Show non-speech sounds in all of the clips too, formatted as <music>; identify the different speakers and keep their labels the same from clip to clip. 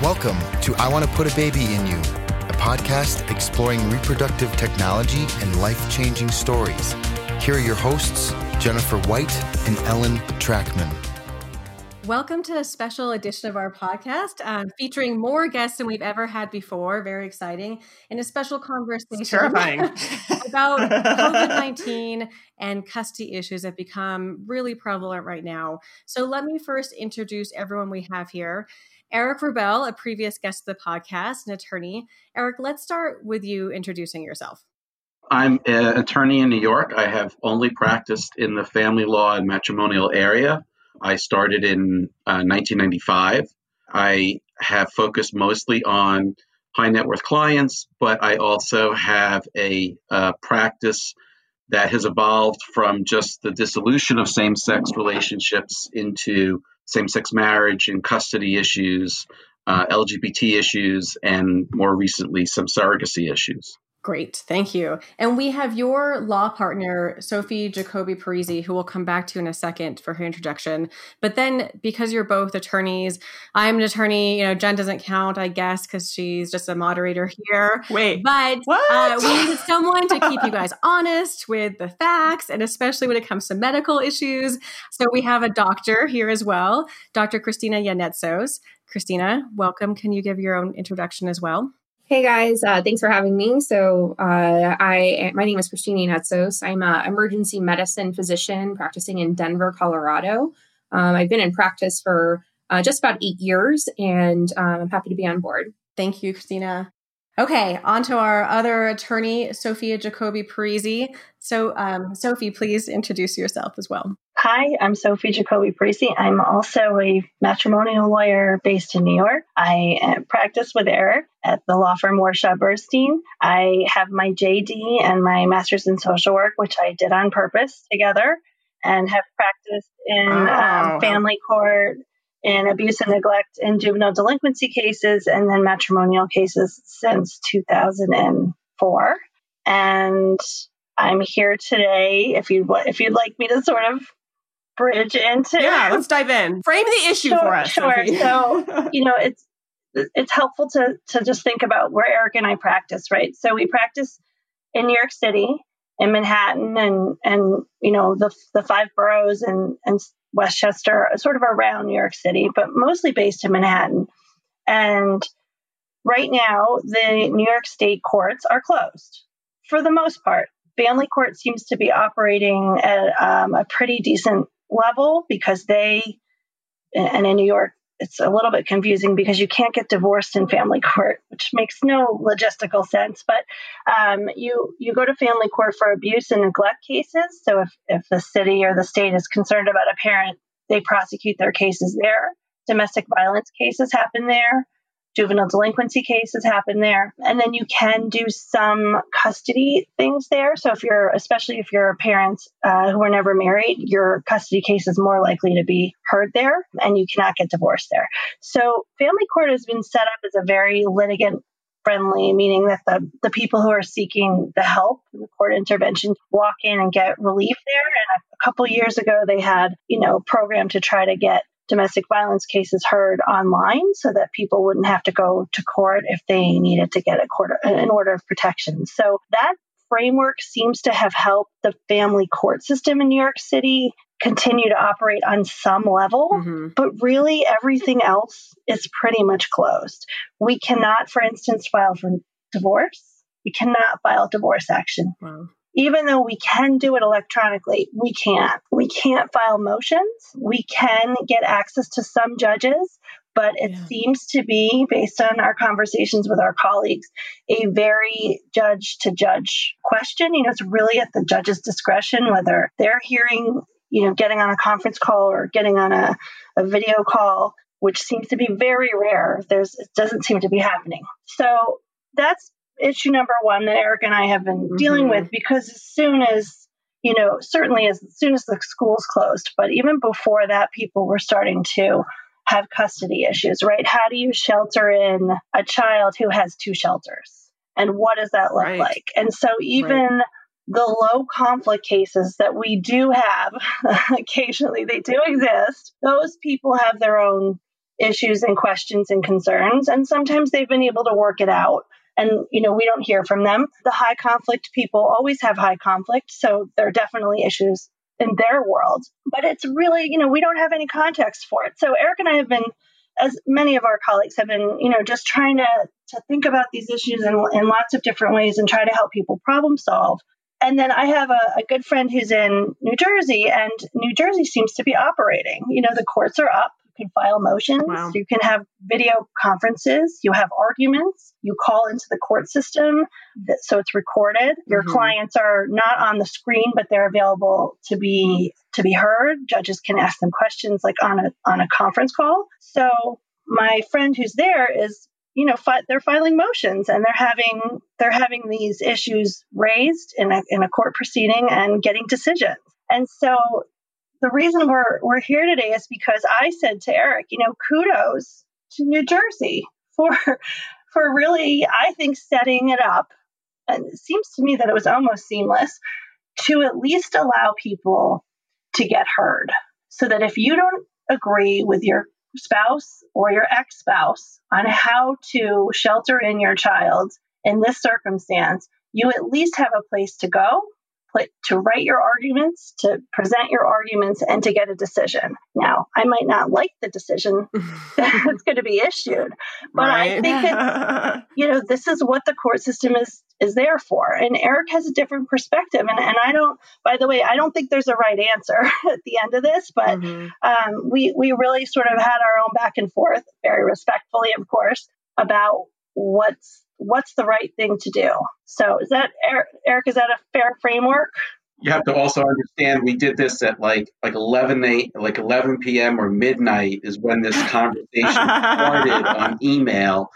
Speaker 1: Welcome to I Want to Put a Baby in You, a podcast exploring reproductive technology and life changing stories. Here are your hosts, Jennifer White and Ellen Trachman.
Speaker 2: Welcome to a special edition of our podcast um, featuring more guests than we've ever had before. Very exciting. And a special conversation
Speaker 3: terrifying. <laughs>
Speaker 2: about COVID 19 <laughs> and custody issues that become really prevalent right now. So, let me first introduce everyone we have here. Eric Wrubel, a previous guest of the podcast, an attorney. Eric, let's start with you introducing yourself.
Speaker 4: I'm an attorney in New York. I have only practiced in the family law and matrimonial area. I started in uh, 1995. I have focused mostly on high net worth clients, but I also have a uh, practice that has evolved from just the dissolution of same sex relationships into same sex marriage and custody issues, uh, LGBT issues, and more recently, some surrogacy issues.
Speaker 2: Great, thank you. And we have your law partner, Sophie Jacoby Parisi, who we'll come back to in a second for her introduction. But then, because you're both attorneys, I'm an attorney. You know, Jen doesn't count, I guess, because she's just a moderator here.
Speaker 3: Wait,
Speaker 2: but uh, we needed someone to keep you guys <laughs> honest with the facts, and especially when it comes to medical issues. So we have a doctor here as well, Dr. Christina Yanetsos. Christina, welcome. Can you give your own introduction as well?
Speaker 5: Hey guys, uh, thanks for having me. So, uh, I my name is Christina Yanetsos. I'm an emergency medicine physician practicing in Denver, Colorado. Um, I've been in practice for uh, just about eight years, and um, I'm happy to be on board.
Speaker 2: Thank you, Christina. Okay, on to our other attorney, Sophia Jacoby Parisi. So, um, Sophie, please introduce yourself as well.
Speaker 6: Hi, I'm Sophie Jacoby Parisi. I'm also a matrimonial lawyer based in New York. I uh, practice with Eric at the law firm Warshaw Burstein. I have my JD and my master's in social work, which I did on purpose together, and have practiced in oh. um, family court, in abuse and neglect in juvenile delinquency cases and then matrimonial cases since 2004. And I'm here today if you if you'd like me to sort of bridge into
Speaker 3: Yeah, let's dive in. Frame the issue
Speaker 6: sure,
Speaker 3: for us.
Speaker 6: Sure. so, <laughs> you know, it's it's helpful to to just think about where Eric and I practice, right? So we practice in New York City, in Manhattan and and you know the the five boroughs and and Westchester, sort of around New York City, but mostly based in Manhattan. And right now, the New York State courts are closed for the most part. Family court seems to be operating at um, a pretty decent level because they, and in New York, it's a little bit confusing because you can't get divorced in family court, which makes no logistical sense. But um, you you go to family court for abuse and neglect cases. So if if the city or the state is concerned about a parent, they prosecute their cases there. Domestic violence cases happen there juvenile delinquency cases happen there. And then you can do some custody things there. So if you're, especially if you're parents uh, who are never married, your custody case is more likely to be heard there and you cannot get divorced there. So family court has been set up as a very litigant friendly, meaning that the, the people who are seeking the help, the court intervention, walk in and get relief there. And a, a couple years ago, they had, you know, program to try to get domestic violence cases heard online so that people wouldn't have to go to court if they needed to get a court an order of protection. So that framework seems to have helped the family court system in New York City continue to operate on some level, mm-hmm. but really everything else is pretty much closed. We cannot, for instance, file for divorce. We cannot file divorce action. Wow even though we can do it electronically, we can't. We can't file motions. We can get access to some judges, but it yeah. seems to be, based on our conversations with our colleagues, a very judge to judge question. You know, it's really at the judge's discretion whether they're hearing, you know, getting on a conference call or getting on a, a video call, which seems to be very rare. There's, it doesn't seem to be happening. So that's issue number one that Eric and I have been mm-hmm. dealing with because as soon as, you know, certainly as soon as the schools closed, but even before that, people were starting to have custody issues, right? How do you shelter in a child who has two shelters? And what does that look right. like? And so even right. the low conflict cases that we do have, <laughs> occasionally they do exist, those people have their own issues and questions and concerns. And sometimes they've been able to work it out. And, you know, we don't hear from them. The high conflict people always have high conflict. So there are definitely issues in their world. But it's really, you know, we don't have any context for it. So Eric and I have been, as many of our colleagues have been, you know, just trying to, to think about these issues in, in lots of different ways and try to help people problem solve. And then I have a, a good friend who's in New Jersey, and New Jersey seems to be operating. You know, the courts are up can file motions. Wow. You can have video conferences. You have arguments. You call into the court system, so it's recorded. Your mm-hmm. clients are not on the screen, but they're available to be to be heard. Judges can ask them questions like on a on a conference call. So my friend who's there is you know fi- they're filing motions and they're having they're having these issues raised in a, in a court proceeding and getting decisions and so the reason we're we're here today is because I said to Eric, you know, kudos to New Jersey for <laughs> for really, I think, setting it up. And it seems to me that it was almost seamless to at least allow people to get heard. So that if you don't agree with your spouse or your ex spouse on how to shelter in your child in this circumstance, you at least have a place to go to write your arguments, to present your arguments, and to get a decision. Now, I might not like the decision <laughs> that's going to be issued, but right. I think that <laughs> you know this is what the court system is is there for. And Eric has a different perspective, and, and I don't. By the way, I don't think there's a right answer <laughs> at the end of this, but mm-hmm. um, we we really sort of had our own back and forth, very respectfully, of course, about what's what's the right thing to do. So is that Eric? Is that a fair framework?
Speaker 4: You have to also understand we did this at like like 11 8, like 11 p.m. or midnight is when this conversation <laughs> started on email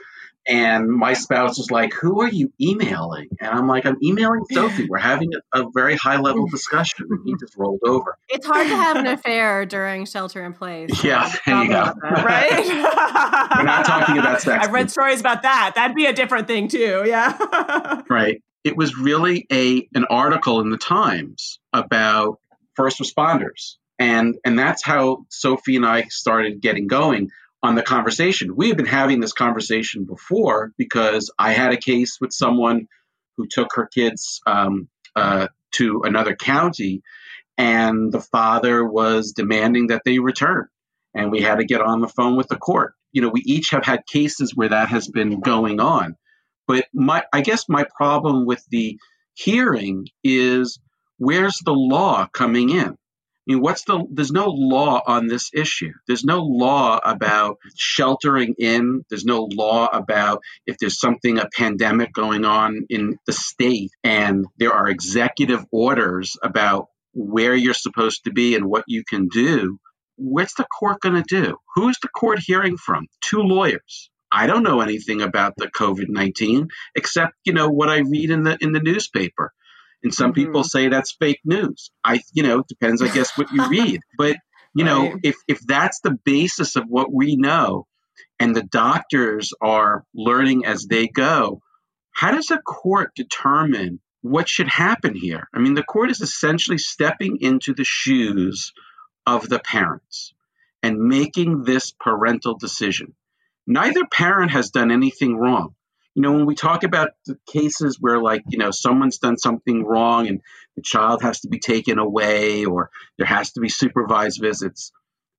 Speaker 4: and my spouse was like, Who are you emailing? And I'm like, I'm emailing Sophie. We're having a, a very high level <laughs> discussion. And he just rolled over.
Speaker 2: It's hard to have an <laughs> affair during shelter in place.
Speaker 4: Yeah, there you go.
Speaker 3: right? <laughs>
Speaker 4: We're not talking about sex.
Speaker 3: I've read stories about that. That'd be a different thing, too. Yeah.
Speaker 4: right. It was really a an article in the Times about first responders. And and that's how Sophie and I started getting going on the conversation. We had been having this conversation before because I had a case with someone who took her kids um, uh, to another county, and the father was demanding that they return. And we had to get on the phone with the court. You know, we each have had cases where that has been going on. But my, I guess my problem with the hearing is where's the law coming in? I mean, what's the, there's no law on this issue. There's no law about sheltering in. There's no law about if there's something, a pandemic going on in the state, and there are executive orders about where you're supposed to be and what you can do. What's the court going to do? Who's the court hearing from? Two lawyers. I don't know anything about the COVID 19 except, you know, what I read in the, in the newspaper. And some mm-hmm. people say that's fake news. I, you know, it depends, I guess, what you read. <laughs> But, you know, right. if, if that's the basis of what we know and the doctors are learning as they go, how does a court determine what should happen here? I mean, the court is essentially stepping into the shoes of the parents and making this parental decision. Neither parent has done anything wrong you know, when we talk about the cases where, like, you know, someone's done something wrong and the child has to be taken away or there has to be supervised visits,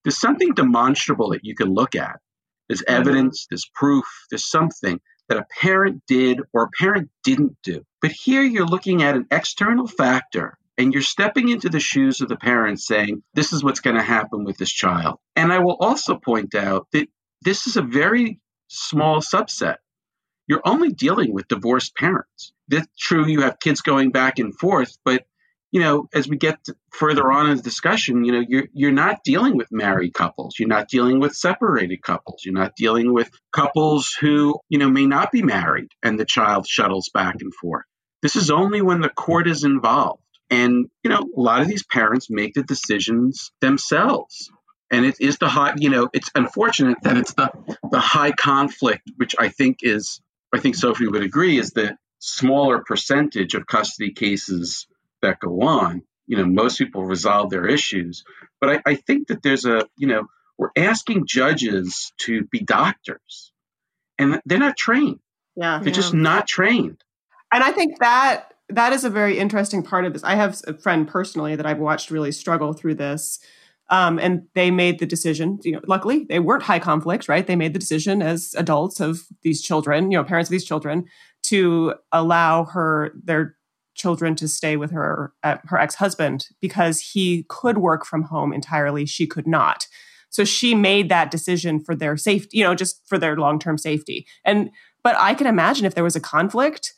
Speaker 4: there's something demonstrable that you can look at. There's mm-hmm. evidence, there's proof, there's something that a parent did or a parent didn't do. But here you're looking at an external factor and you're stepping into the shoes of the parents saying, this is what's going to happen with this child. And I will also point out that this is a very small subset you're only dealing with divorced parents. It's true you have kids going back and forth, but you know, as we get further on in the discussion, you know, you're you're not dealing with married couples. You're not dealing with separated couples. You're not dealing with couples who, you know, may not be married and the child shuttles back and forth. This is only when the court is involved. And, you know, a lot of these parents make the decisions themselves and it is the high you know it's unfortunate that it's the the high conflict which i think is I think Sophie would agree, is the smaller percentage of custody cases that go on. You know, most people resolve their issues. But I, I think that there's a, you know, we're asking judges to be doctors, and they're not trained.
Speaker 3: Yeah.
Speaker 4: They're just not trained.
Speaker 3: And I think that that is a very interesting part of this. I have a friend personally that I've watched really struggle through this. Um, and they made the decision, you know, luckily they weren't high conflict, right? They made the decision as adults of these children, you know, parents of these children to allow her, their children to stay with her, uh, her ex-husband because he could work from home entirely. She could not. So she made that decision for their safety, you know, just for their long-term safety. And, but I can imagine if there was a conflict,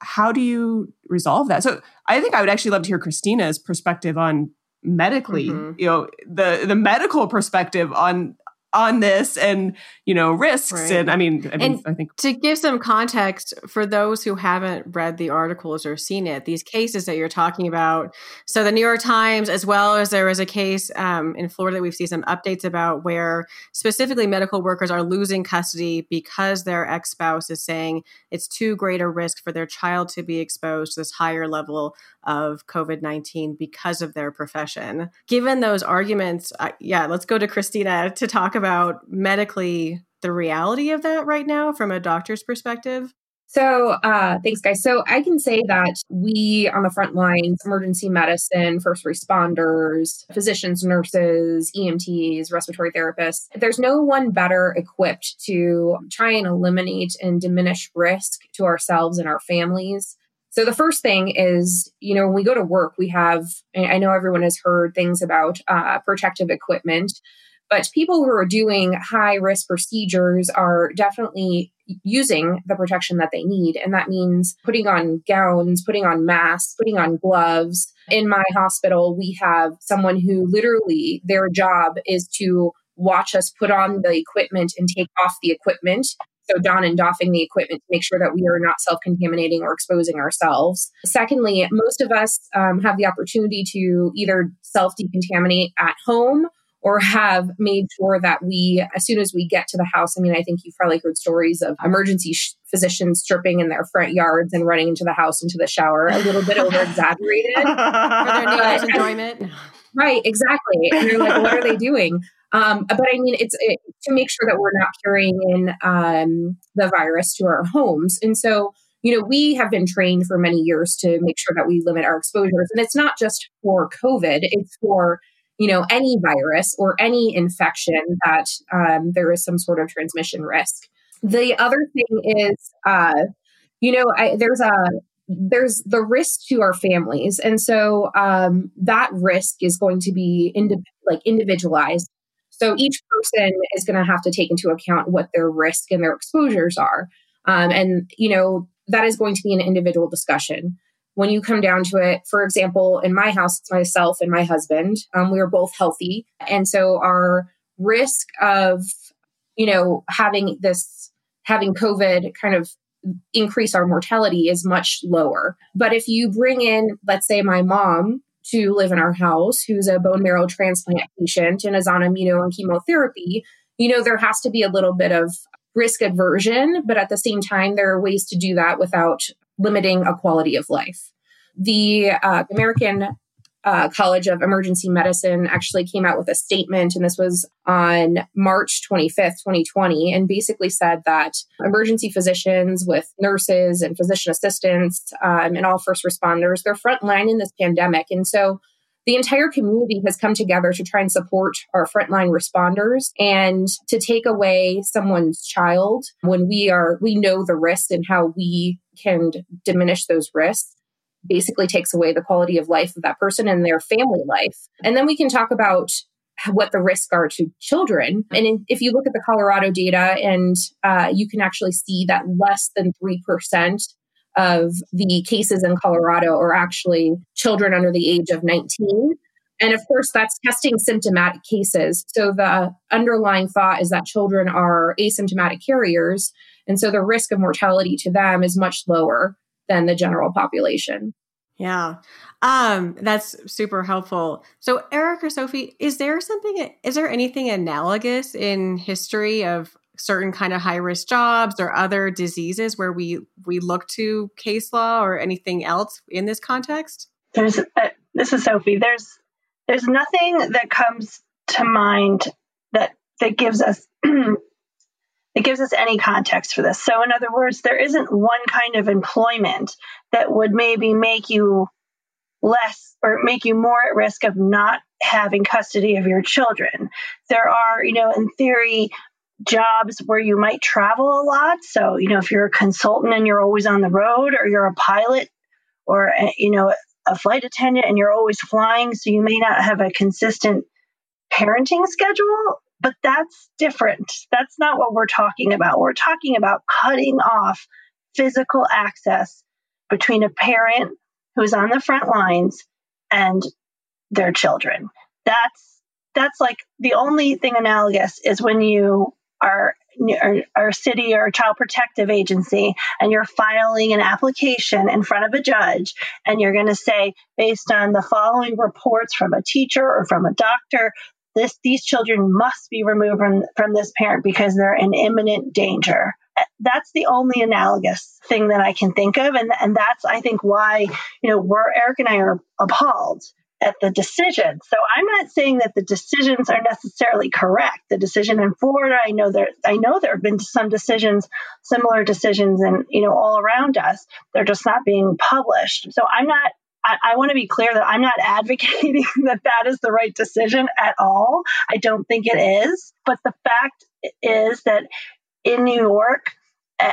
Speaker 3: how do you resolve that? So I think I would actually love to hear Christina's perspective on medically, mm-hmm. you know, the the medical perspective on on this and you know risks right. and i mean, I, mean
Speaker 2: and
Speaker 3: I think
Speaker 2: to give some context for those who haven't read the articles or seen it these cases that you're talking about so the new york times as well as there was a case um, in florida that we've seen some updates about where specifically medical workers are losing custody because their ex-spouse is saying it's too great a risk for their child to be exposed to this higher level of COVID 19 because of their profession. Given those arguments, uh, yeah, let's go to Christina to talk about medically the reality of that right now from a doctor's perspective.
Speaker 5: So, uh, thanks, guys. So, I can say that we on the front lines, emergency medicine, first responders, physicians, nurses, EMTs, respiratory therapists, there's no one better equipped to try and eliminate and diminish risk to ourselves and our families so the first thing is, you know, when we go to work, we have, I know everyone has heard things about uh, protective equipment, but people who are doing high risk procedures are definitely using the protection that they need. And that means putting on gowns, putting on masks, putting on gloves. In my hospital, we have someone who literally their job is to watch us put on the equipment and take off the equipment so, don and doffing the equipment to make sure that we are not self contaminating or exposing ourselves. Secondly, most of us um, have the opportunity to either self decontaminate at home or have made sure that we, as soon as we get to the house, I mean, I think you've probably heard stories of emergency sh- physicians stripping in their front yards and running into the house into the shower, a little bit over exaggerated. <laughs> For
Speaker 2: their enjoyment.
Speaker 5: Right, exactly. And you're like, what are they doing? Um, but I mean, it's it, to make sure that we're not carrying in um, the virus to our homes. And so, you know, we have been trained for many years to make sure that we limit our exposures. And it's not just for COVID, it's for, you know, any virus or any infection that um, there is some sort of transmission risk. The other thing is, uh, you know, I, there's a there's the risk to our families and so um, that risk is going to be indi- like individualized so each person is going to have to take into account what their risk and their exposures are. Um, and, you know, that is going to be an individual discussion. When you come down to it, for example, in my house, it's myself and my husband. Um, we are both healthy. And so our risk of, you know, having this, having COVID kind of increase our mortality is much lower. But if you bring in, let's say, my mom, to live in our house who's a bone marrow transplant patient and is on immuno and chemotherapy, you know, there has to be a little bit of risk aversion, but at the same time, there are ways to do that without limiting a quality of life. The uh, American uh, College of Emergency Medicine actually came out with a statement, and this was on March 25th, 2020, and basically said that emergency physicians with nurses and physician assistants um, and all first responders, they're frontline in this pandemic. And so the entire community has come together to try and support our frontline responders and to take away someone's child when we are we know the risks and how we can diminish those risks basically takes away the quality of life of that person and their family life. And then we can talk about what the risks are to children. And if you look at the Colorado data, and uh, you can actually see that less than 3% of the cases in Colorado are actually children under the age of 19. And of course, that's testing symptomatic cases. So the underlying thought is that children are asymptomatic carriers. And so the risk of mortality to them is much lower than the general population.
Speaker 2: Yeah. Um, that's super helpful. So Eric or Sophie, is there something is there anything analogous in history of certain kind of high risk jobs or other diseases where we we look to case law or anything else in this context?
Speaker 6: There's uh, this is Sophie. There's there's nothing that comes to mind that that gives us <clears throat> it gives us any context for this. So, in other words, there isn't one kind of employment that would maybe make you less or make you more at risk of not having custody of your children. There are, you know, in theory, jobs where you might travel a lot. So, you know, if you're a consultant and you're always on the road, or you're a pilot, or, eh, you know, a flight attendant and you're always flying, so you may not have a consistent parenting schedule but that's different. That's not what we're talking about. We're talking about cutting off physical access between a parent who's on the front lines and their children. That's that's like the only thing analogous is when you are or, a city or child protective agency and you're filing an application in front of a judge and you're going to say based on the following reports from a teacher or from a doctor this these children must be removed from, from this parent because they're in imminent danger. Uh, that's the only analogous thing that i can think of and, and that's i think why you know we're eric and i are appalled at the decision so i'm not saying that the decisions are necessarily correct the decision in florida i know there i know there have been some decisions similar decisions and you know all around us they're just not being published so i'm not I, want to be clear that I'm not <laughs> advocating that that is the right decision at all. I don't think it is. But the fact is that in New York,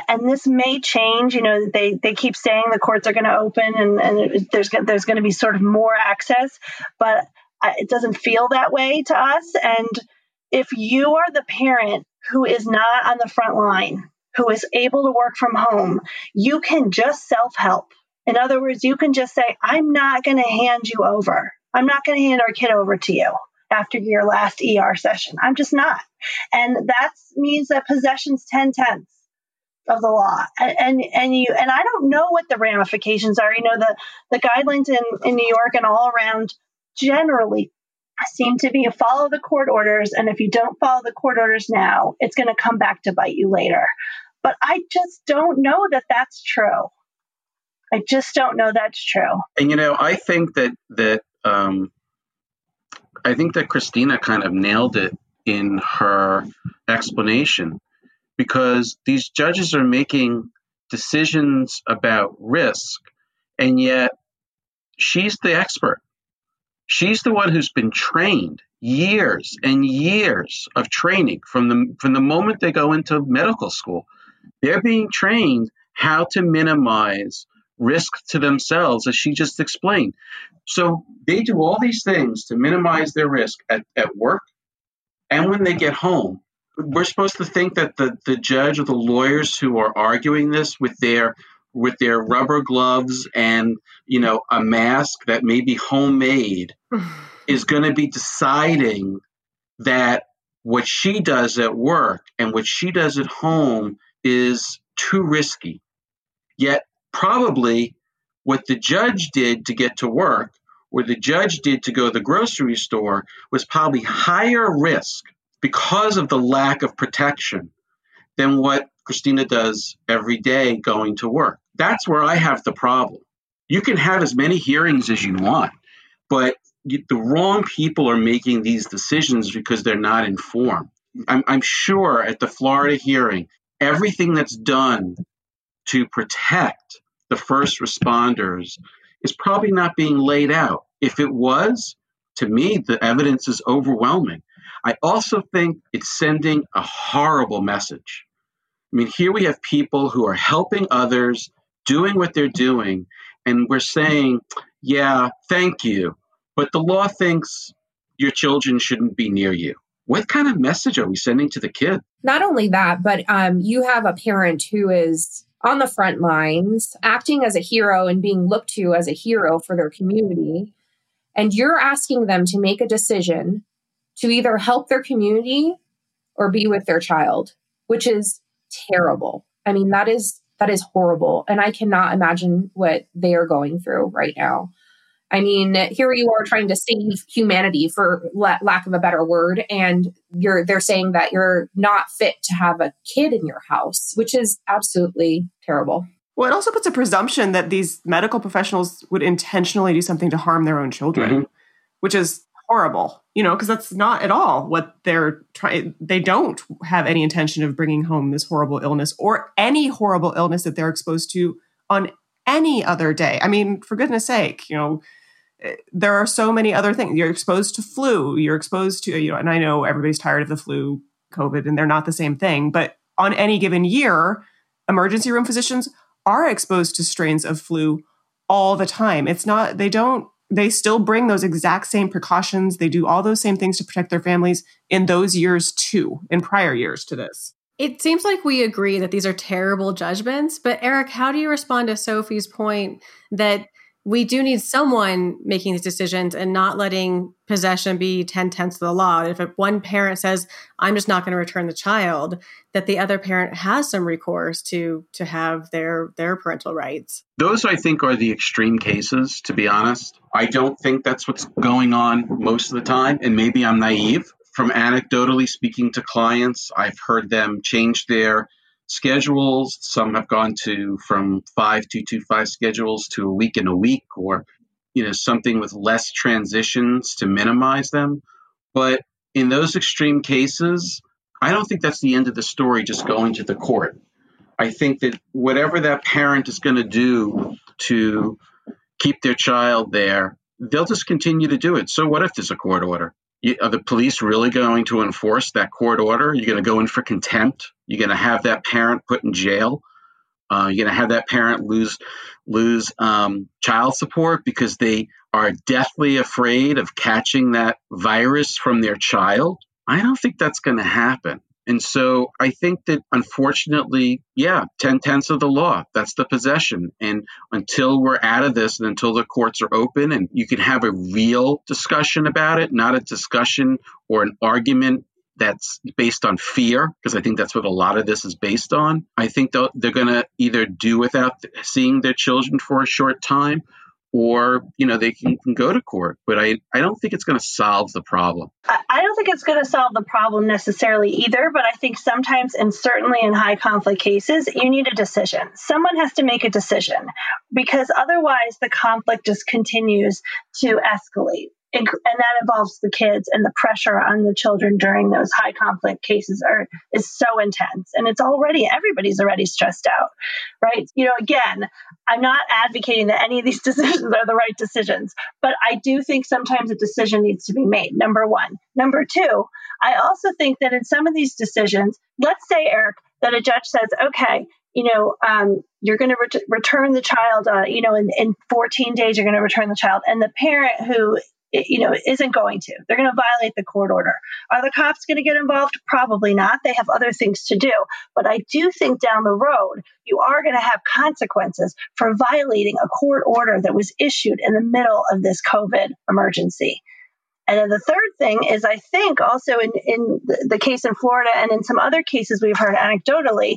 Speaker 6: and this may change. You know, they they keep saying the courts are going to open and, and there's there's going to be sort of more access, but it doesn't feel that way to us. And if you are the parent who is not on the front line, who is able to work from home, you can just self help. In other words, you can just say, I'm not going to hand you over. I'm not going to hand our kid over to you after your last ER session. I'm just not. And that means that possession's 10 tenths of the law. And, and, you, and I don't know what the ramifications are. You know, the, the guidelines in, in New York and all around generally seem to be follow the court orders. And if you don't follow the court orders now, it's going to come back to bite you later. But I just don't know that that's true. I just don't know that's true.
Speaker 4: And you know, I think that that um, I think that Christina kind of nailed it in her explanation because these judges are making decisions about risk, and yet she's the expert. She's the one who's been trained years and years of training from the from the moment they go into medical school. They're being trained how to minimize risk to themselves, as she just explained. So they do all these things to minimize their risk at, at work and when they get home. We're supposed to think that the, the judge or the lawyers who are arguing this with their with their rubber gloves and you know a mask that may be homemade <sighs> is going to be deciding that what she does at work and what she does at home is too risky. Yet probably what the judge did to get to work or the judge did to go to the grocery store was probably higher risk because of the lack of protection than what Christina does every day going to work. That's where I have the problem. You can have as many hearings as you want, but the wrong people are making these decisions because they're not informed. I'm, I'm sure at the Florida hearing, everything that's done to protect the first responders is probably not being laid out. If it was, to me, the evidence is overwhelming. I also think it's sending a horrible message. I mean, here we have people who are helping others, doing what they're doing, and we're saying, yeah, thank you. But the law thinks your children shouldn't be near you. What kind of message are we sending to the kid?
Speaker 5: Not only that, but um, you have a parent who is on the front lines, acting as a hero and being looked to as a hero for their community. And you're asking them to make a decision to either help their community or be with their child, which is terrible. I mean, that is that is horrible. And I cannot imagine what they are going through right now. I mean, here you are trying to save humanity, for la- lack of a better word, and you're they're saying that you're not fit to have a kid in your house, which is absolutely terrible.
Speaker 3: Well, it also puts a presumption that these medical professionals would intentionally do something to harm their own children, mm-hmm. which is horrible, you know, because that's not at all what they're trying. They don't have any intention of bringing home this horrible illness or any horrible illness that they're exposed to on any other day. I mean, for goodness sake, you know, eh, there are so many other things. You're exposed to flu, you're exposed to, you know, and I know everybody's tired of the flu, COVID, and they're not the same thing, but on any given year, emergency room physicians are exposed to strains of flu all the time. It's not, they don't, they still bring those exact same precautions. They do all those same things to protect their families in those years too, in prior years to this.
Speaker 2: It seems like we agree that these are terrible judgments, but Eric, how do you respond to Sophie's point that we do need someone making these decisions and not letting possession be 10 tenths of the law. If one parent says, I'm just not going to return the child, that the other parent has some recourse to to have their their parental rights.
Speaker 4: Those I think are the extreme cases, to be honest. I don't think that's what's going on most of the time, and maybe I'm naive. From anecdotally speaking to clients, I've heard them change their schedules. Some have gone to from five two two five schedules to a week in a week, or you know something with less transitions to minimize them. But in those extreme cases, I don't think that's the end of the story. Just going to the court. I think that whatever that parent is going to do to keep their child there, they'll just continue to do it. So what if there's a court order? are the police really going to enforce that court order? You're going to go in for contempt. You're going to have that parent put in jail. Uh, you're going to have that parent lose lose um, child support because they are deathly afraid of catching that virus from their child. I don't think that's going to happen. And so I think that unfortunately, yeah, 10 tenths of the law, that's the possession. And until we're out of this and until the courts are open and you can have a real discussion about it, not a discussion or an argument that's based on fear, because I think that's what a lot of this is based on. I think they're going to either do without seeing their children for a short time or you know they can, can, go to court. But i, I don't think it's going to solve the problem.
Speaker 6: I, don't think it's going to solve the problem necessarily either but i think sometimes and certainly in high conflict cases you need a decision. Someone has to make a decision because otherwise the conflict just continues to escalate and, that involves the kids and the pressure on the children during those high conflict cases are is so intense. And it's already everybody's already stressed out right? You know again i'm not advocating that any of these <laughs> decisions are the right decisions but i do think sometimes a decision needs to be made number one. Number two i also think that in some of these decisions let's say eric that a judge says okay you know, um, you're going to ret- return the child, uh, you know, in, in 14 days, you're going to return the child. And the parent who you know, isn't going to. They're going to violate the court order. Are the cops going to get involved? Probably not. They have other things to do. But I do think down the road, you are going to have consequences for violating a court order that was issued in the middle of this COVID emergency. And then the third thing is, I think also in, in the case in Florida and in some other cases we've heard anecdotally,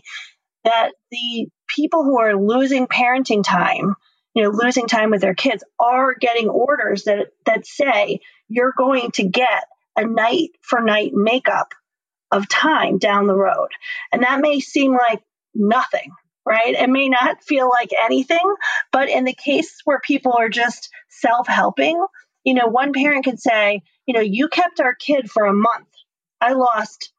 Speaker 6: that the people who are losing parenting time you know, losing time with their kids are getting orders that that say you're going to get a night for night makeup of time down the road. And that may seem like nothing, right? It may not feel like anything, but in the case where people are just self-helping, you know, one parent could say, you know, you kept our kid for a month. I lost,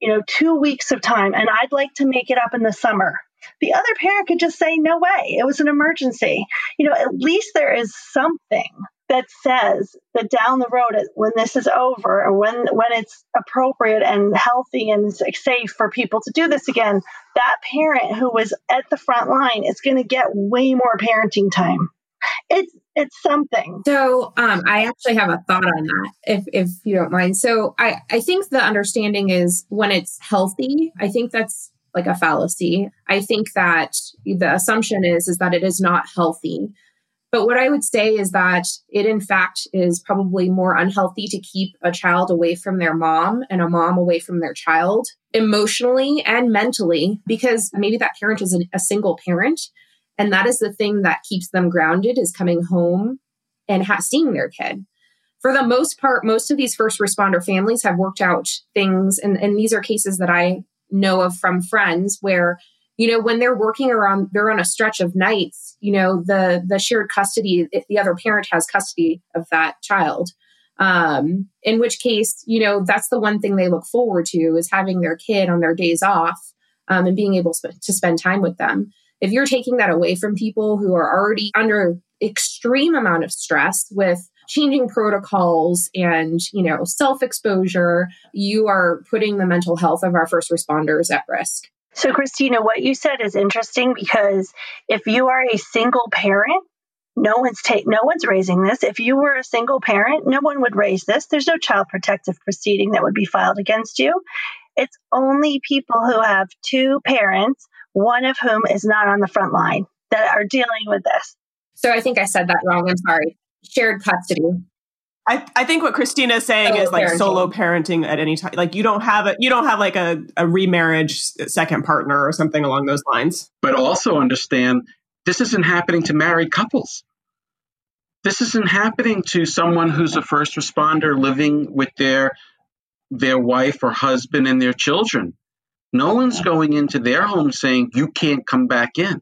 Speaker 6: you know, 2 weeks of time and I'd like to make it up in the summer the other parent could just say, no way, it was an emergency. You know, at least there is something that says that down the road when this is over or when when it's appropriate and healthy and safe for people to do this again that parent who was at the front line is going to get way more parenting time. It's it's something.
Speaker 5: So um, i actually have a thought on that if if you don't mind. So i i think the understanding is when it's healthy i think that's like a fallacy. I think that the assumption is is that it is not healthy. But what I would say is that it in fact is probably more unhealthy to keep a child away from their mom and a mom away from their child emotionally and mentally because maybe that parent is a single parent and that is the thing that keeps them grounded is coming home and ha- seeing their kid for the most part, most of these first responder families have worked out things, and, and these are cases that I know of from friends where you know when they're working around they're on a stretch of nights you know the the shared custody if the other parent has custody of that child Um, in which case, you know, that's the one thing they look forward to is having their kid on their days off um, and being able to spend time with them. If you're taking that away from people who are already under extreme amount of stress with changing protocols and you know self-exposure you are putting the mental health of our first responders at risk.
Speaker 6: So christina what you said is interesting because if you are a single parent no one's take no one's raising this. If you were a single parent no one would raise this. There's no child protective proceeding that would be filed against you. It's only people who have two parents one of whom is not on the front line that are dealing with this.
Speaker 5: So i think i said that wrong. I'm sorry shared custody
Speaker 3: I, I think what Christina is saying solo is like parenting. solo parenting at any time. Like you don't have a you don't have like a, a remarriage second partner or something along those lines.
Speaker 4: But also understand this isn't happening to married couples. This isn't happening to someone who's a first responder living with their their wife or husband and their children. No one's going into their home saying you can't come back in.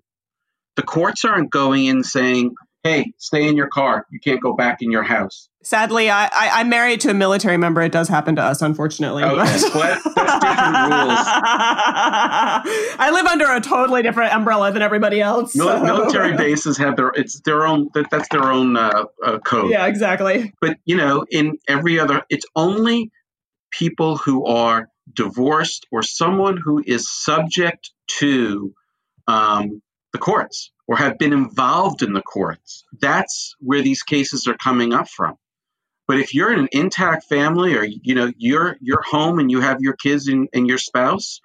Speaker 4: The courts aren't going in saying, "Hey, stay in your car. You can't go back in your house."
Speaker 3: Sadly, I, I am married to a military member. It does happen to us, unfortunately.
Speaker 4: Okay, different rules. <laughs>
Speaker 3: I live under a totally different umbrella than everybody else.
Speaker 4: So. Military <laughs> bases have their it's their own that, that's their own uh, uh, code.
Speaker 3: Yeah, exactly.
Speaker 4: But you know, in every other, it's only people who are divorced or someone who is subject to um, the courts or have been involved in the courts. That's where these cases are coming up from. But if you're in an intact family or you know you're you're home and you have your kids and, and your spouse,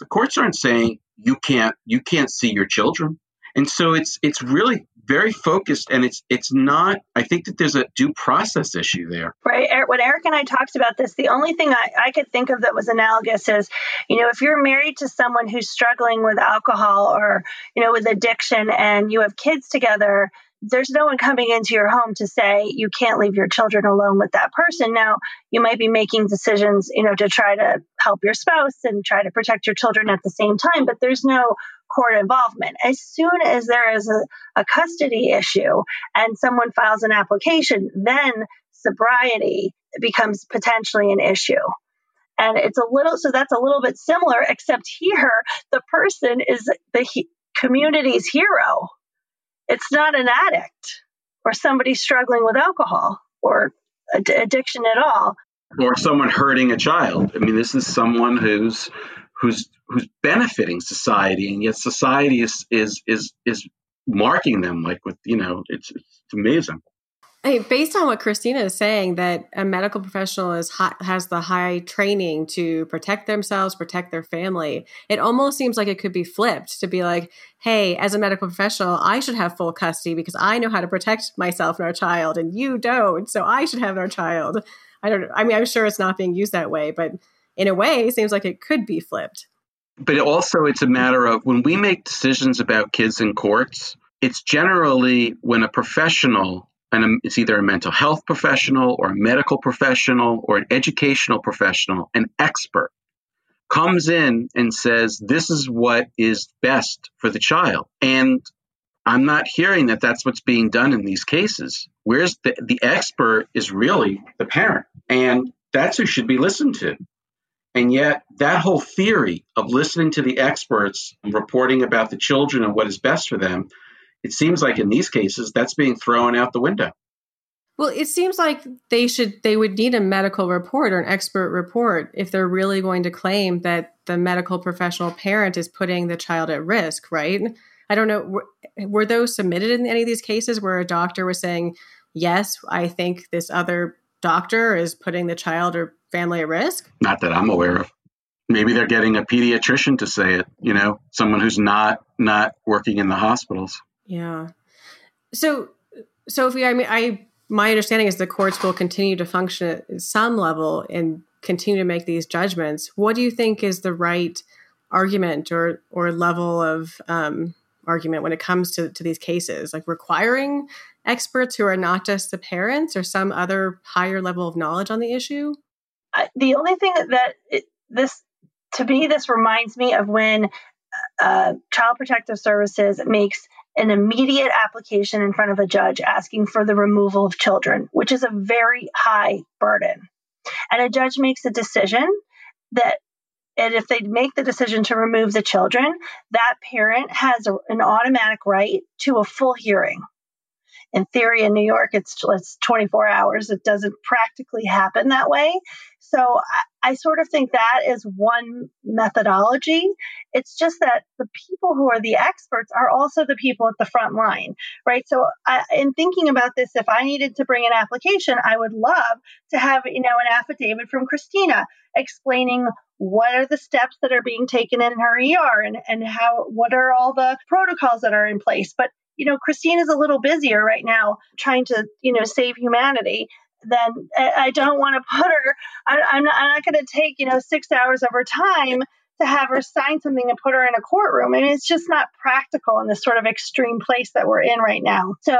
Speaker 4: the courts aren't saying you can't you can't see your children. And so it's it's really very focused and it's it's not i think that there's a due process issue there.
Speaker 6: Right when eric and i talked about this the only thing I, I could think of that was analogous is you know if you're married to someone who's struggling with alcohol or you know with addiction and you have kids together there's no one coming into your home to say you can't leave your children alone with that person. Now, you might be making decisions, you know, to try to help your spouse and try to protect your children at the same time, but there's no court involvement. As soon as there is a, a custody issue and someone files an application, then sobriety becomes potentially an issue. And it's a little, so that's a little bit similar, except here the person is the he, community's hero it's not an addict or somebody struggling with alcohol or ad- addiction at all.
Speaker 4: Or someone hurting a child. I mean, this is someone who's who's who's benefiting society, and yet society is is is is marking them like with you know it's it's amazing.
Speaker 2: Based on what Christina is saying, that a medical professional is has the high training to protect themselves, protect their family. It almost seems like it could be flipped to be like, "Hey, as a medical professional, I should have full custody because I know how to protect myself and our child, and you don't, so I should have our child." I don't. I mean, I'm sure it's not being used that way, but in a way, it seems like it could be flipped.
Speaker 4: But also, it's a matter of when we make decisions about kids in courts. It's generally when a professional and it's either a mental health professional or a medical professional or an educational professional, an expert, comes in and says, This is what is best for the child. And I'm not hearing that that's what's being done in these cases. Whereas the, the expert is really the parent, and that's who should be listened to. And yet, that whole theory of listening to the experts, and reporting about the children and what is best for them, it seems like in these cases that's being thrown out the window.
Speaker 2: Well, it seems like they should they would need a medical report or an expert report if they're really going to claim that the medical professional parent is putting the child at risk, right? I don't know were, were those submitted in any of these cases where a doctor was saying, "Yes, I think this other doctor is putting the child or family at risk?"
Speaker 4: Not that I'm aware of. Maybe they're getting a pediatrician to say it, you know, someone who's not not working in the hospitals.
Speaker 2: Yeah. So, Sophie, I mean, I my understanding is the courts will continue to function at some level and continue to make these judgments. What do you think is the right argument or or level of um, argument when it comes to to these cases? Like requiring experts who are not just the parents or some other higher level of knowledge on the issue.
Speaker 6: the only thing that it, this to me this reminds me of when uh, Child Protective Services makes an immediate application in front of a judge asking for the removal of children, which is a very high burden. And a judge makes a decision that and if they make the decision to remove the children, that parent has a, an automatic right to a full hearing in theory in New York it's it's 24 hours. It doesn't practically happen that way. So I, I, sort of think that is one methodology. It's just that the people who are the experts are also the people at the front line, right? So I, in thinking about this, if I needed to bring an application, I would love to have you know an affidavit from Christina explaining what are the steps that are being taken in her ER and, and how what are all the protocols that are in place. But you know, Christine is a little busier right now trying to, you know, save humanity then I don't want to put her, I, am not, I'm not going to take, you know, six hours of her time to have her sign something and put her in a courtroom. I mean, it's just not practical in this sort of extreme place that we're in right now. So,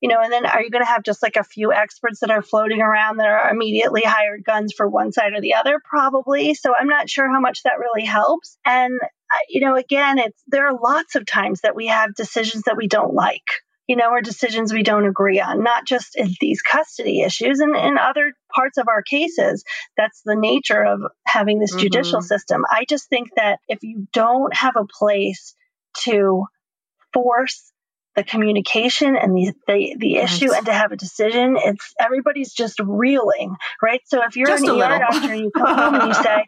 Speaker 6: you know, and then are you going to have just like a few experts that are floating around that are immediately hired guns for one side or the other? Probably. So I'm not sure how much that really helps. And uh, you know, again, it's there are lots of times that we have decisions that we don't like, you know, or decisions we don't agree on, not just in these custody issues and in other parts of our cases. That's the nature of having this mm-hmm. judicial system. I just think that if you don't have a place to force the communication and the the, the issue yes. and to have a decision it's everybody's just reeling right so if you're just an ER doctor and you come home and you <laughs> say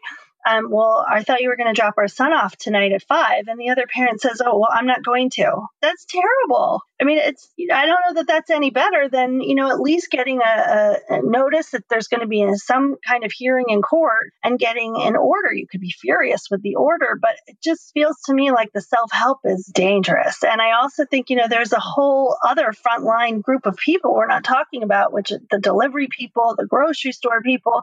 Speaker 6: um, well, I thought you were going to drop our son off tonight at five. And the other parent says, oh, well, I'm not going to. That's terrible. I mean, it's, I don't know that that's any better than, you know, at least getting a, a, notice that there's going to be some kind of hearing in court and getting an order. You could be furious with the order, but it just feels to me like the self help is dangerous. And I also think, you know, there's a whole other frontline group of people we're not talking about, which the delivery people, the grocery store people,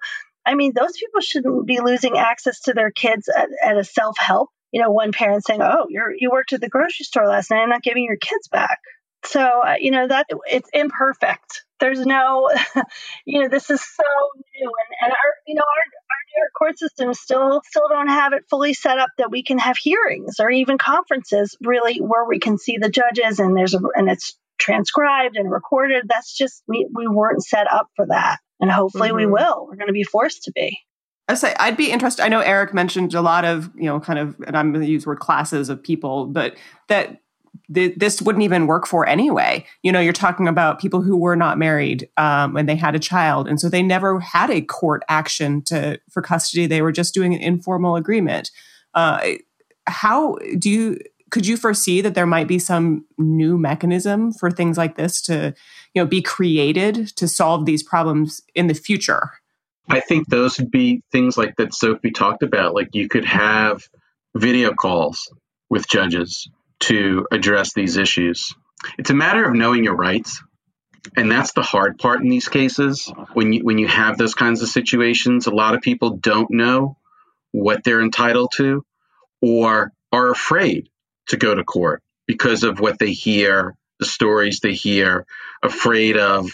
Speaker 6: I mean, those people shouldn't be losing access to their kids at, at a self help. You know, one parent saying, "Oh, you're you worked at the grocery store last night. I'm not giving your kids back." So, uh, you know, that it's imperfect. There's no, <laughs> you know, this is so new, and, and our, you know, our, our New York court system still still don't have it fully set up that we can have hearings or even conferences really where we can see the judges and there's a and it's transcribed and recorded. That's just we we weren't set up for that and hopefully mm-hmm. we will. We're going to be forced to be.
Speaker 3: I say I'd be interested. I know Eric mentioned a lot of you know kind of, and I'm going to use word classes of people, but that th- this wouldn't even work for anyway. You know, you're talking about people who were not married um, and they had a child, and so they never had a court action to for custody. They were just doing an informal agreement. Uh, how do you? Could you foresee that there might be some new mechanism for things like this to you know be created to solve these problems in the future?
Speaker 4: I think those would be things like that sophie talked about. Like you could have video calls with judges to address these issues. It's a matter of knowing your rights and that's the hard part in these cases. When you when you have those kinds of situations a lot of people don't know what they're entitled to or are afraid to go to court because of what they hear the stories they hear, afraid of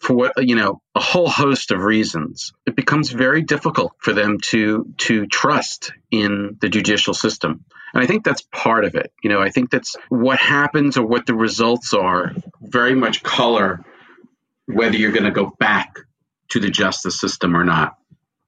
Speaker 4: for what you know a whole host of reasons. It becomes very difficult for them to to trust in the judicial system. And i think that's part of it. You know i think that's what happens or what the results are very much color whether you're going to go back to the justice system or not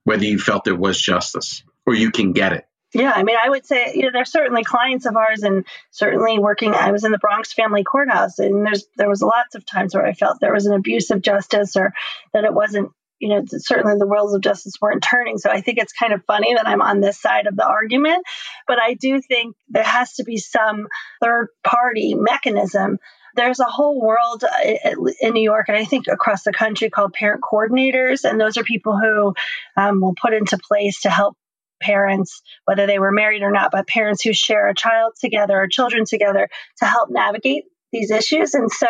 Speaker 4: whether you felt there was justice or you can get it
Speaker 6: yeah, I mean, I would say you know there's certainly clients of ours, and certainly working. I was in the Bronx Family Courthouse, and there's there was lots of times where I felt there was an abuse of justice, or that it wasn't. You know, certainly the wheels of justice weren't turning. So I think it's kind of funny that I'm on this side of the argument, but I do think there has to be some third party mechanism there's a whole world uh, in New York and I think across the country called parent coordinators. And those are people who um, will put into place to help parents, whether they were married or not, but parents who share a child together or children together to help navigate these issues. And so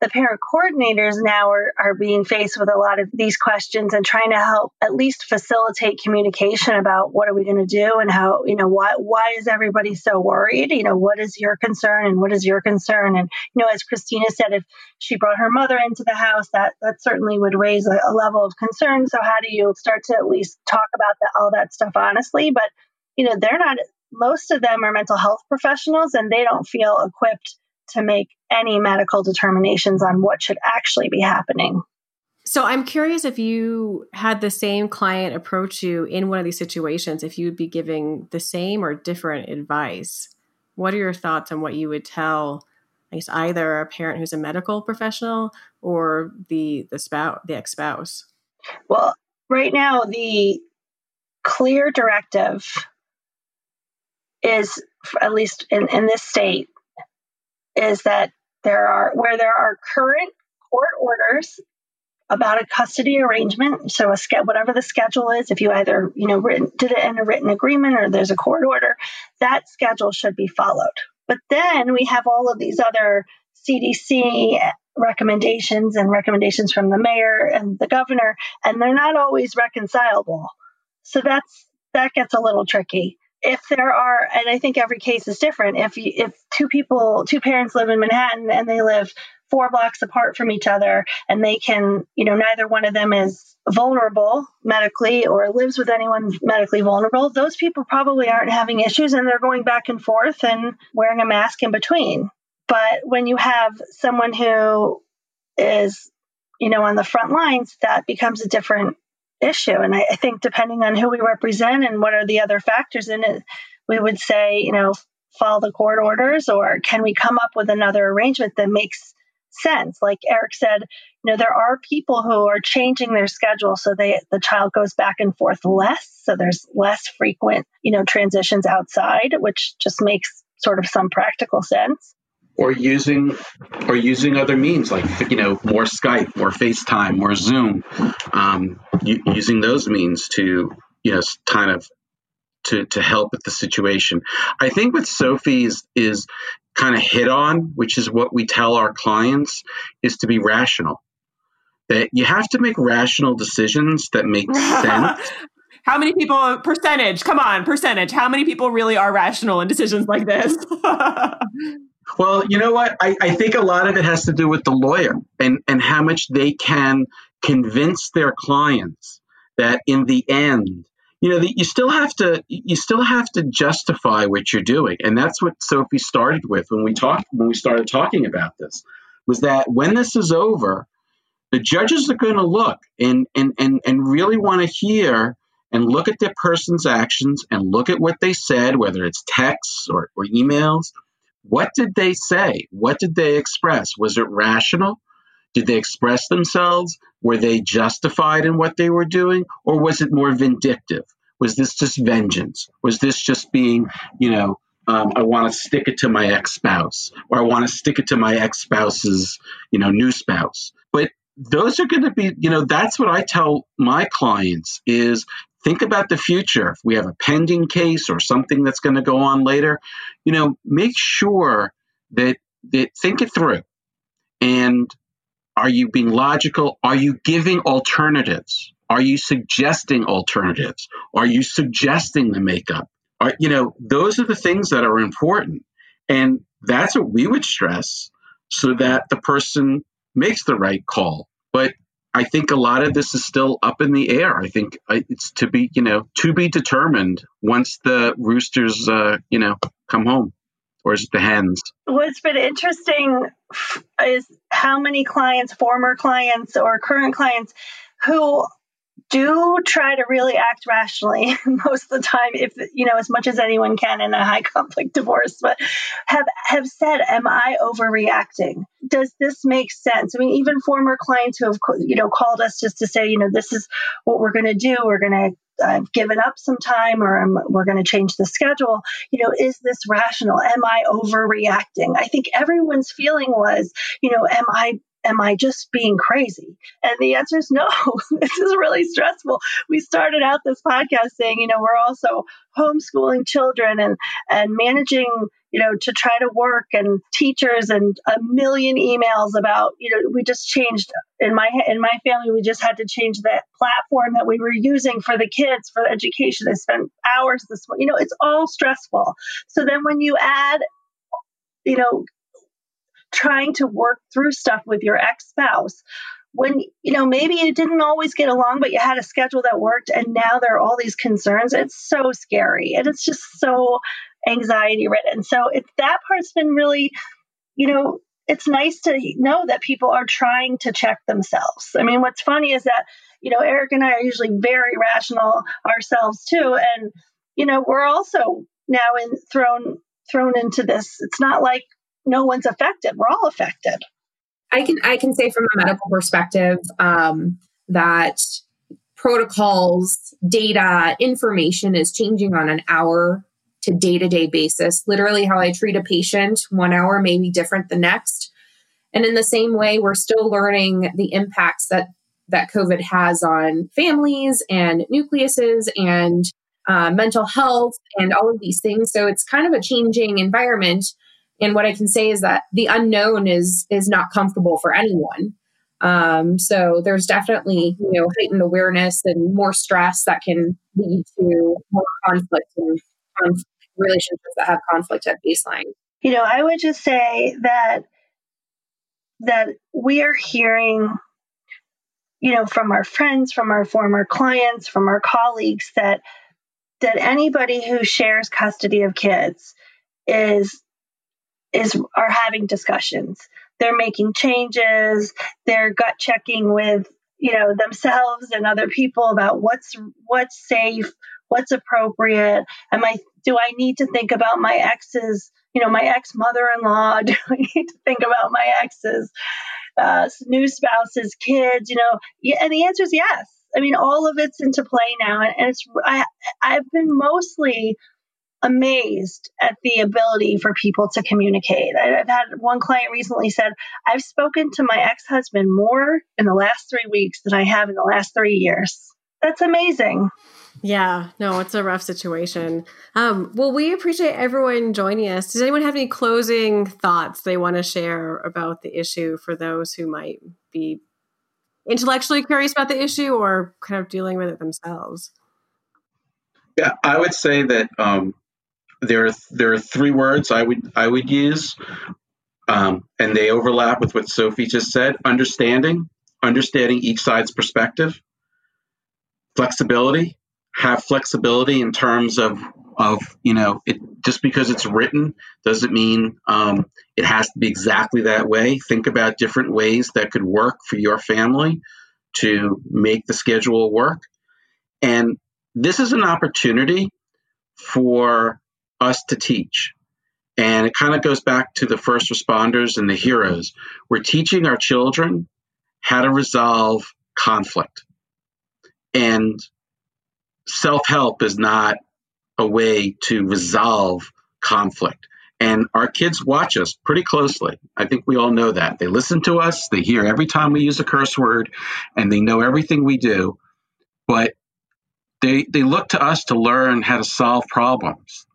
Speaker 6: the parent coordinators now are, are being faced with a lot of these questions and trying to help at least facilitate communication about what are we going to do and how, you know, why, why is everybody so worried? You know, what is your concern and what is your concern? And, you know, as Christina said, if she brought her mother into the house, that, that certainly would raise a, a level of concern. So how do you start to at least talk about that, all that stuff honestly? But, you know, they're not, most of them are mental health professionals and they don't feel equipped to make any medical determinations on what should actually be happening.
Speaker 2: So I'm curious if you had the same client approach you in one of these situations, if you would be giving the same or different advice. What are your thoughts on what you would tell, I guess, either a parent who's a medical professional or the the spouse, the ex spouse?
Speaker 6: Well, right now the clear directive is, at least in, in this state, is that there are where there are current court orders about a custody arrangement. So a ske- whatever the schedule is, if you either you know written, did it in a written agreement or there's a court order, that schedule should be followed. But then we have all of these other CDC recommendations and recommendations from the mayor and the governor, and they're not always reconcilable. So that's that gets a little tricky. If there are, and I think every case is different. If you, if two people, two parents live in Manhattan and they live four blocks apart from each other, and they can, you know, neither one of them is vulnerable medically or lives with anyone medically vulnerable, those people probably aren't having issues and they're going back and forth and wearing a mask in between. But when you have someone who is, you know, on the front lines, that becomes a different issue. And I, I think depending on who we represent and what are the other factors in it, we would say, you know, follow the court orders or can we come up with another arrangement that makes sense like eric said you know there are people who are changing their schedule so they the child goes back and forth less so there's less frequent you know transitions outside which just makes sort of some practical sense
Speaker 4: or using or using other means like you know more Skype, more FaceTime, more Zoom, um, using those means to you know kind of to to help with the situation. I think what Sophie is is kind of hit on, which is what we tell our clients, is to be rational. That you have to make rational decisions that make <laughs> sense.
Speaker 3: How many people, percentage, come on, percentage, how many people really are rational in decisions like this? <laughs>
Speaker 4: Well, you know what? I, I think a lot of it has to do with the lawyer and, and how much they can convince their clients that in the end, you know, you still have to you still have to justify what you're doing, and that's what Sophie started with when we talked when we started talking about this. Was that when this is over, the judges are going to look and and and and really want to hear and look at the person's actions and look at what they said, whether it's texts or, or emails, what did they say? What did they express? Was it rational? Did they express themselves? Were they justified in what they were doing? Or was it more vindictive? Was this just vengeance? Was this just being, you know, um, I want to stick it to my ex spouse, or I want to stick it to my ex spouse's, you know, new spouse? But those are going to be, you know, that's what I tell my clients is think about the future. If we have a pending case or something that's going to go on later, you know, make sure that that think it through. And are you being logical? Are you giving alternatives? Are you suggesting alternatives? Are you suggesting the makeup? Are you know, those are the things that are important. And that's what we would stress so that the person makes the right call. But I think a lot of this is still up in the air. I think uh, it's to be, you know, to be determined once the roosters, uh, you know, come home, or is it the hens?
Speaker 6: What's been interesting is how many clients, former clients or current clients, who do try to really act rationally <laughs> most of the time if you know as much as anyone can in a high conflict divorce but have have said am i overreacting does this make sense i mean even former clients who have you know called us just to say you know this is what we're going to do we're going to I've given up some time or I'm, we're going to change the schedule. You know, is this rational? Am I overreacting? I think everyone's feeling was, you know, am I am I just being crazy? And the answer is no. <laughs> this is really stressful. We started out this podcast saying, you know, we're also homeschooling children and and managing you know to try to work and teachers and a million emails about you know we just changed in my in my family we just had to change that platform that we were using for the kids for the education i spent hours this you know it's all stressful so then when you add you know trying to work through stuff with your ex spouse when you know maybe you didn't always get along but you had a schedule that worked and now there are all these concerns it's so scary and it's just so anxiety ridden so if that part's been really you know, it's nice to know that people are trying to check themselves. I mean, what's funny is that, you know, Eric and I are usually very rational ourselves too. And, you know, we're also now in thrown thrown into this. It's not like no one's affected. We're all affected.
Speaker 5: I can I can say from a medical perspective um, that protocols, data, information is changing on an hour to day to day basis. Literally, how I treat a patient one hour may be different the next. And in the same way, we're still learning the impacts that that COVID has on families and nucleuses and uh, mental health and all of these things. So it's kind of a changing environment. And what I can say is that the unknown is is not comfortable for anyone. Um, so there's definitely you know heightened awareness and more stress that can lead to more conflict and relationships that have conflict at baseline.
Speaker 6: You know, I would just say that that we are hearing you know from our friends from our former clients from our colleagues that that anybody who shares custody of kids is is are having discussions. They're making changes. They're gut checking with you know themselves and other people about what's what's safe what's appropriate. Am i do i need to think about my ex's you know my ex mother-in-law <laughs> do i need to think about my ex's uh, new spouses kids? You know and the answer is yes. I mean all of it's into play now and it's I, i've been mostly amazed at the ability for people to communicate. I've had one client recently said, I've spoken to my ex husband more in the last three weeks than I have in the last three years. That's amazing.
Speaker 2: Yeah, no, it's a rough situation. Um, well, we appreciate everyone joining us. Does anyone have any closing thoughts they want to share about the issue for those who might be intellectually curious about the issue or kind of dealing with it themselves?
Speaker 4: Yeah, I would say that um, there are there are three words I would I would use, um, and they overlap with what Sophie just said. Understanding, understanding each side's perspective. Flexibility, have flexibility in terms of of you know it just because it's written doesn't mean um, it has to be exactly that way. Think about different ways that could work for your family to make the schedule work, and this is an opportunity for us to teach. And it kind of goes back to the first responders and the heroes. We're teaching our children how to resolve conflict. And self help is not a way to resolve conflict. And our kids watch us pretty closely. I think we all know that. They listen to us, they hear every time we use a curse word, and they know everything we do. But they, they look to us to learn how to solve problems.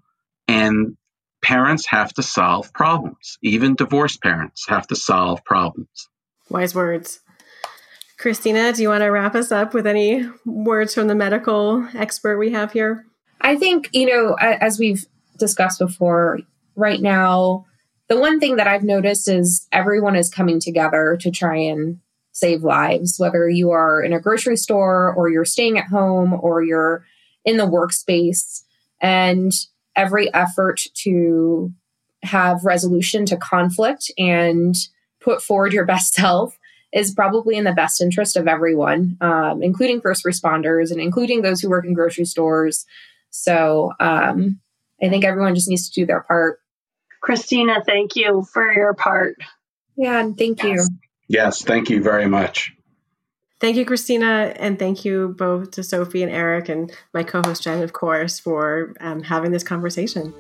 Speaker 4: And parents have to solve problems. Even divorced parents have to solve problems.
Speaker 2: Wise words. Christina, do you want to wrap us up with any words from the medical expert we have here?
Speaker 5: I think, you know, as we've discussed before, right now, the one thing that I've noticed is everyone is coming together to try and save lives, whether you are in a grocery store or you're staying at home or you're in the workspace. And every effort to have resolution to conflict and put forward your <laughs> best self is probably in the best interest of everyone, um, including first responders and including those who work in grocery stores. So um, I think everyone just needs to do their part.
Speaker 6: Christina, thank you for your part.
Speaker 5: Yeah, and thank
Speaker 4: yes.
Speaker 5: you.
Speaker 4: Yes, thank you very much.
Speaker 2: Thank you, Christina, and thank you both to Sophie and Eric and my co host Jen, of course, for um, having this conversation.